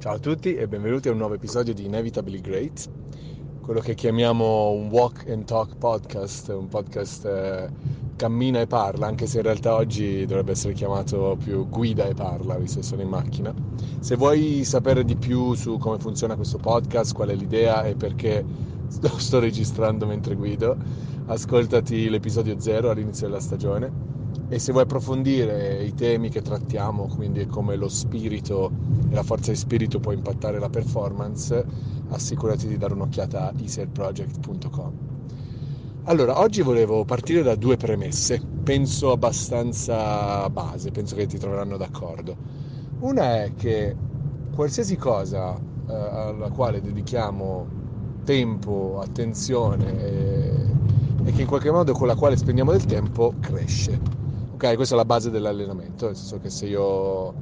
Ciao a tutti e benvenuti a un nuovo episodio di Inevitably Great, quello che chiamiamo un walk and talk podcast, un podcast eh, cammina e parla, anche se in realtà oggi dovrebbe essere chiamato più guida e parla, visto che sono in macchina. Se vuoi sapere di più su come funziona questo podcast, qual è l'idea e perché lo sto registrando mentre guido, ascoltati l'episodio 0 all'inizio della stagione e se vuoi approfondire i temi che trattiamo, quindi come lo spirito e la forza di spirito può impattare la performance, assicurati di dare un'occhiata a easerproject.com. Allora, oggi volevo partire da due premesse, penso abbastanza base, penso che ti troveranno d'accordo. Una è che qualsiasi cosa eh, alla quale dedichiamo tempo, attenzione e, e che in qualche modo con la quale spendiamo del tempo cresce Ok, questa è la base dell'allenamento, nel senso che se io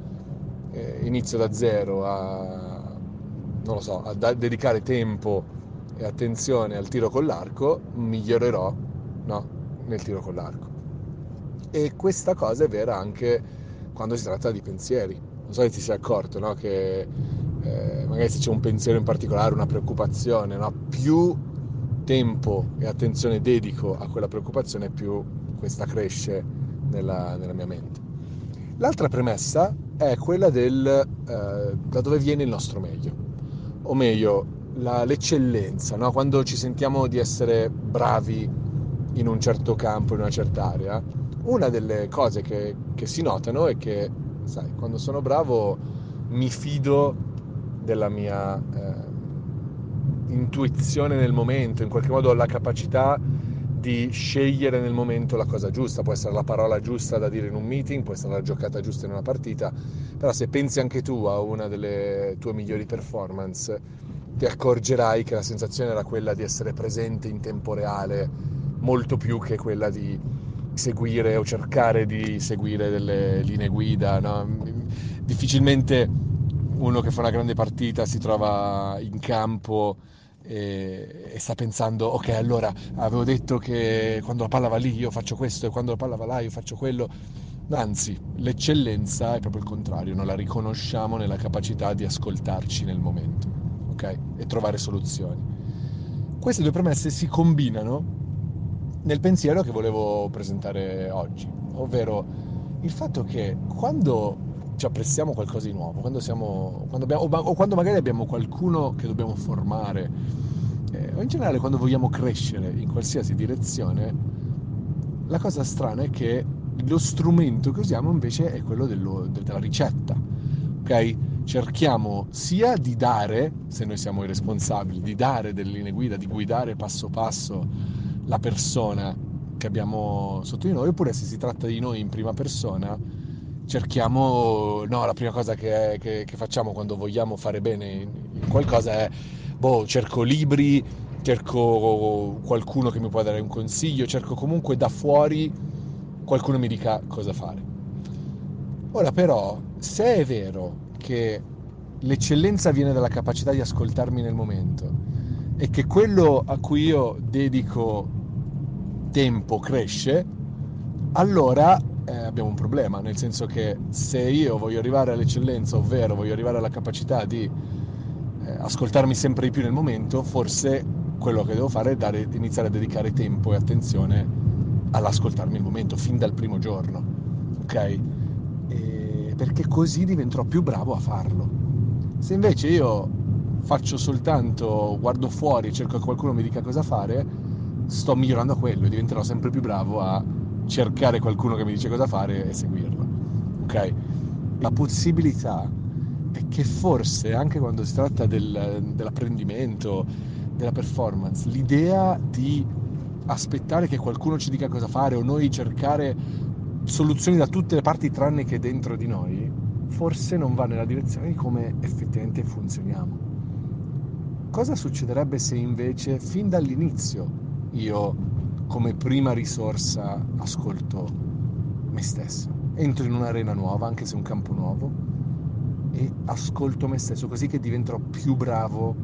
eh, inizio da zero a, so, a da- dedicare tempo e attenzione al tiro con l'arco, migliorerò no, nel tiro con l'arco. E questa cosa è vera anche quando si tratta di pensieri. Non so se ti sei accorto, no? che eh, magari se c'è un pensiero in particolare, una preoccupazione, no? più tempo e attenzione dedico a quella preoccupazione, più questa cresce nella, nella mia mente. L'altra premessa è quella del eh, da dove viene il nostro meglio, o meglio la, l'eccellenza, no? quando ci sentiamo di essere bravi in un certo campo, in una certa area, una delle cose che, che si notano è che, sai, quando sono bravo mi fido della mia eh, intuizione nel momento, in qualche modo ho la capacità di scegliere nel momento la cosa giusta, può essere la parola giusta da dire in un meeting, può essere la giocata giusta in una partita, però se pensi anche tu a una delle tue migliori performance, ti accorgerai che la sensazione era quella di essere presente in tempo reale, molto più che quella di seguire o cercare di seguire delle linee guida. No? Difficilmente uno che fa una grande partita si trova in campo e, e, sta pensando ok allora avevo detto che quando la palla va lì io faccio questo e quando la palla va là io faccio quello. Anzi l'eccellenza è proprio il contrario noi la riconosciamo nella capacità di ascoltarci nel momento ok? E trovare soluzioni. Queste due premesse si combinano nel pensiero che volevo presentare oggi ovvero il fatto che quando ci apprezziamo qualcosa di nuovo, quando siamo, quando abbiamo, o quando magari abbiamo qualcuno che dobbiamo formare, eh, o in generale quando vogliamo crescere in qualsiasi direzione, la cosa strana è che lo strumento che usiamo invece è quello dello, della ricetta, ok? Cerchiamo sia di dare, se noi siamo i responsabili, di dare delle linee guida, di guidare passo passo la persona che abbiamo sotto di noi, oppure se si tratta di noi in prima persona, cerchiamo, no, la prima cosa che, che, che, facciamo quando vogliamo fare bene in qualcosa è, boh, cerco libri, cerco qualcuno che mi può dare un consiglio, cerco comunque da fuori qualcuno mi dica cosa fare. Ora però, se è vero che l'eccellenza viene dalla capacità di ascoltarmi nel momento e che quello a cui io dedico tempo cresce, allora eh, abbiamo un problema, nel senso che se io voglio arrivare all'eccellenza, ovvero voglio arrivare alla capacità di eh, ascoltarmi sempre di più nel momento, forse quello che devo fare è dare, iniziare a dedicare tempo e attenzione all'ascoltarmi il momento, fin dal primo giorno, ok? E perché così diventerò più bravo a farlo. Se invece io faccio soltanto, guardo fuori, cerco che qualcuno mi dica cosa fare, sto migliorando a quello e diventerò sempre più bravo a cercare qualcuno che mi dice cosa fare e seguirlo. Ok? La possibilità è che forse anche quando si tratta del, dell'apprendimento, della performance, l'idea di aspettare che qualcuno ci dica cosa fare o noi cercare soluzioni da tutte le parti tranne che dentro di noi, forse non va nella direzione di come effettivamente funzioniamo. Cosa succederebbe se invece fin dall'inizio io come prima risorsa ascolto me stesso. Entro in un'arena nuova, anche se un campo nuovo, e ascolto me stesso, così che diventerò più bravo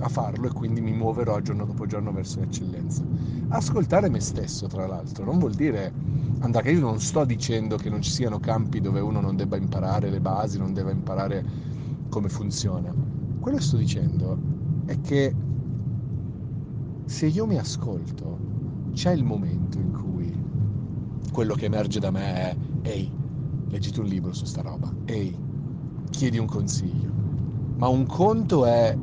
a farlo e quindi mi muoverò giorno dopo giorno verso l'eccellenza. Ascoltare me stesso, tra l'altro, non vuol dire andare, che io non sto dicendo che non ci siano campi dove uno non debba imparare le basi, non debba imparare come funziona. Quello che sto dicendo è che se io mi ascolto, c'è il momento in cui quello che emerge da me è ehi, leggiti un libro su sta roba, ehi, chiedi un consiglio. Ma un conto è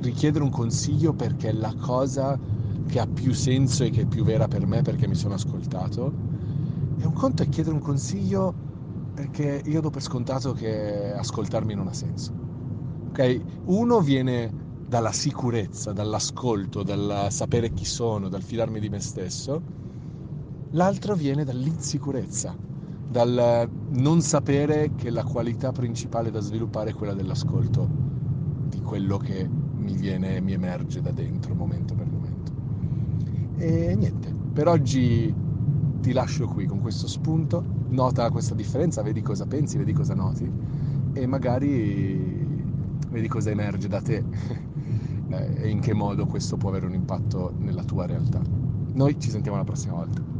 richiedere un consiglio perché è la cosa che ha più senso e che è più vera per me perché mi sono ascoltato. E un conto è chiedere un consiglio perché io do per scontato che ascoltarmi non ha senso. Ok? Uno viene dalla sicurezza, dall'ascolto, dal sapere chi sono, dal fidarmi di me stesso. L'altro viene dall'insicurezza, dal non sapere che la qualità principale da sviluppare è quella dell'ascolto, di quello che mi viene, mi emerge da dentro momento per momento. E niente, per oggi ti lascio qui con questo spunto, nota questa differenza, vedi cosa pensi, vedi cosa noti e magari vedi cosa emerge da te e in che modo questo può avere un impatto nella tua realtà. Noi ci sentiamo la prossima volta.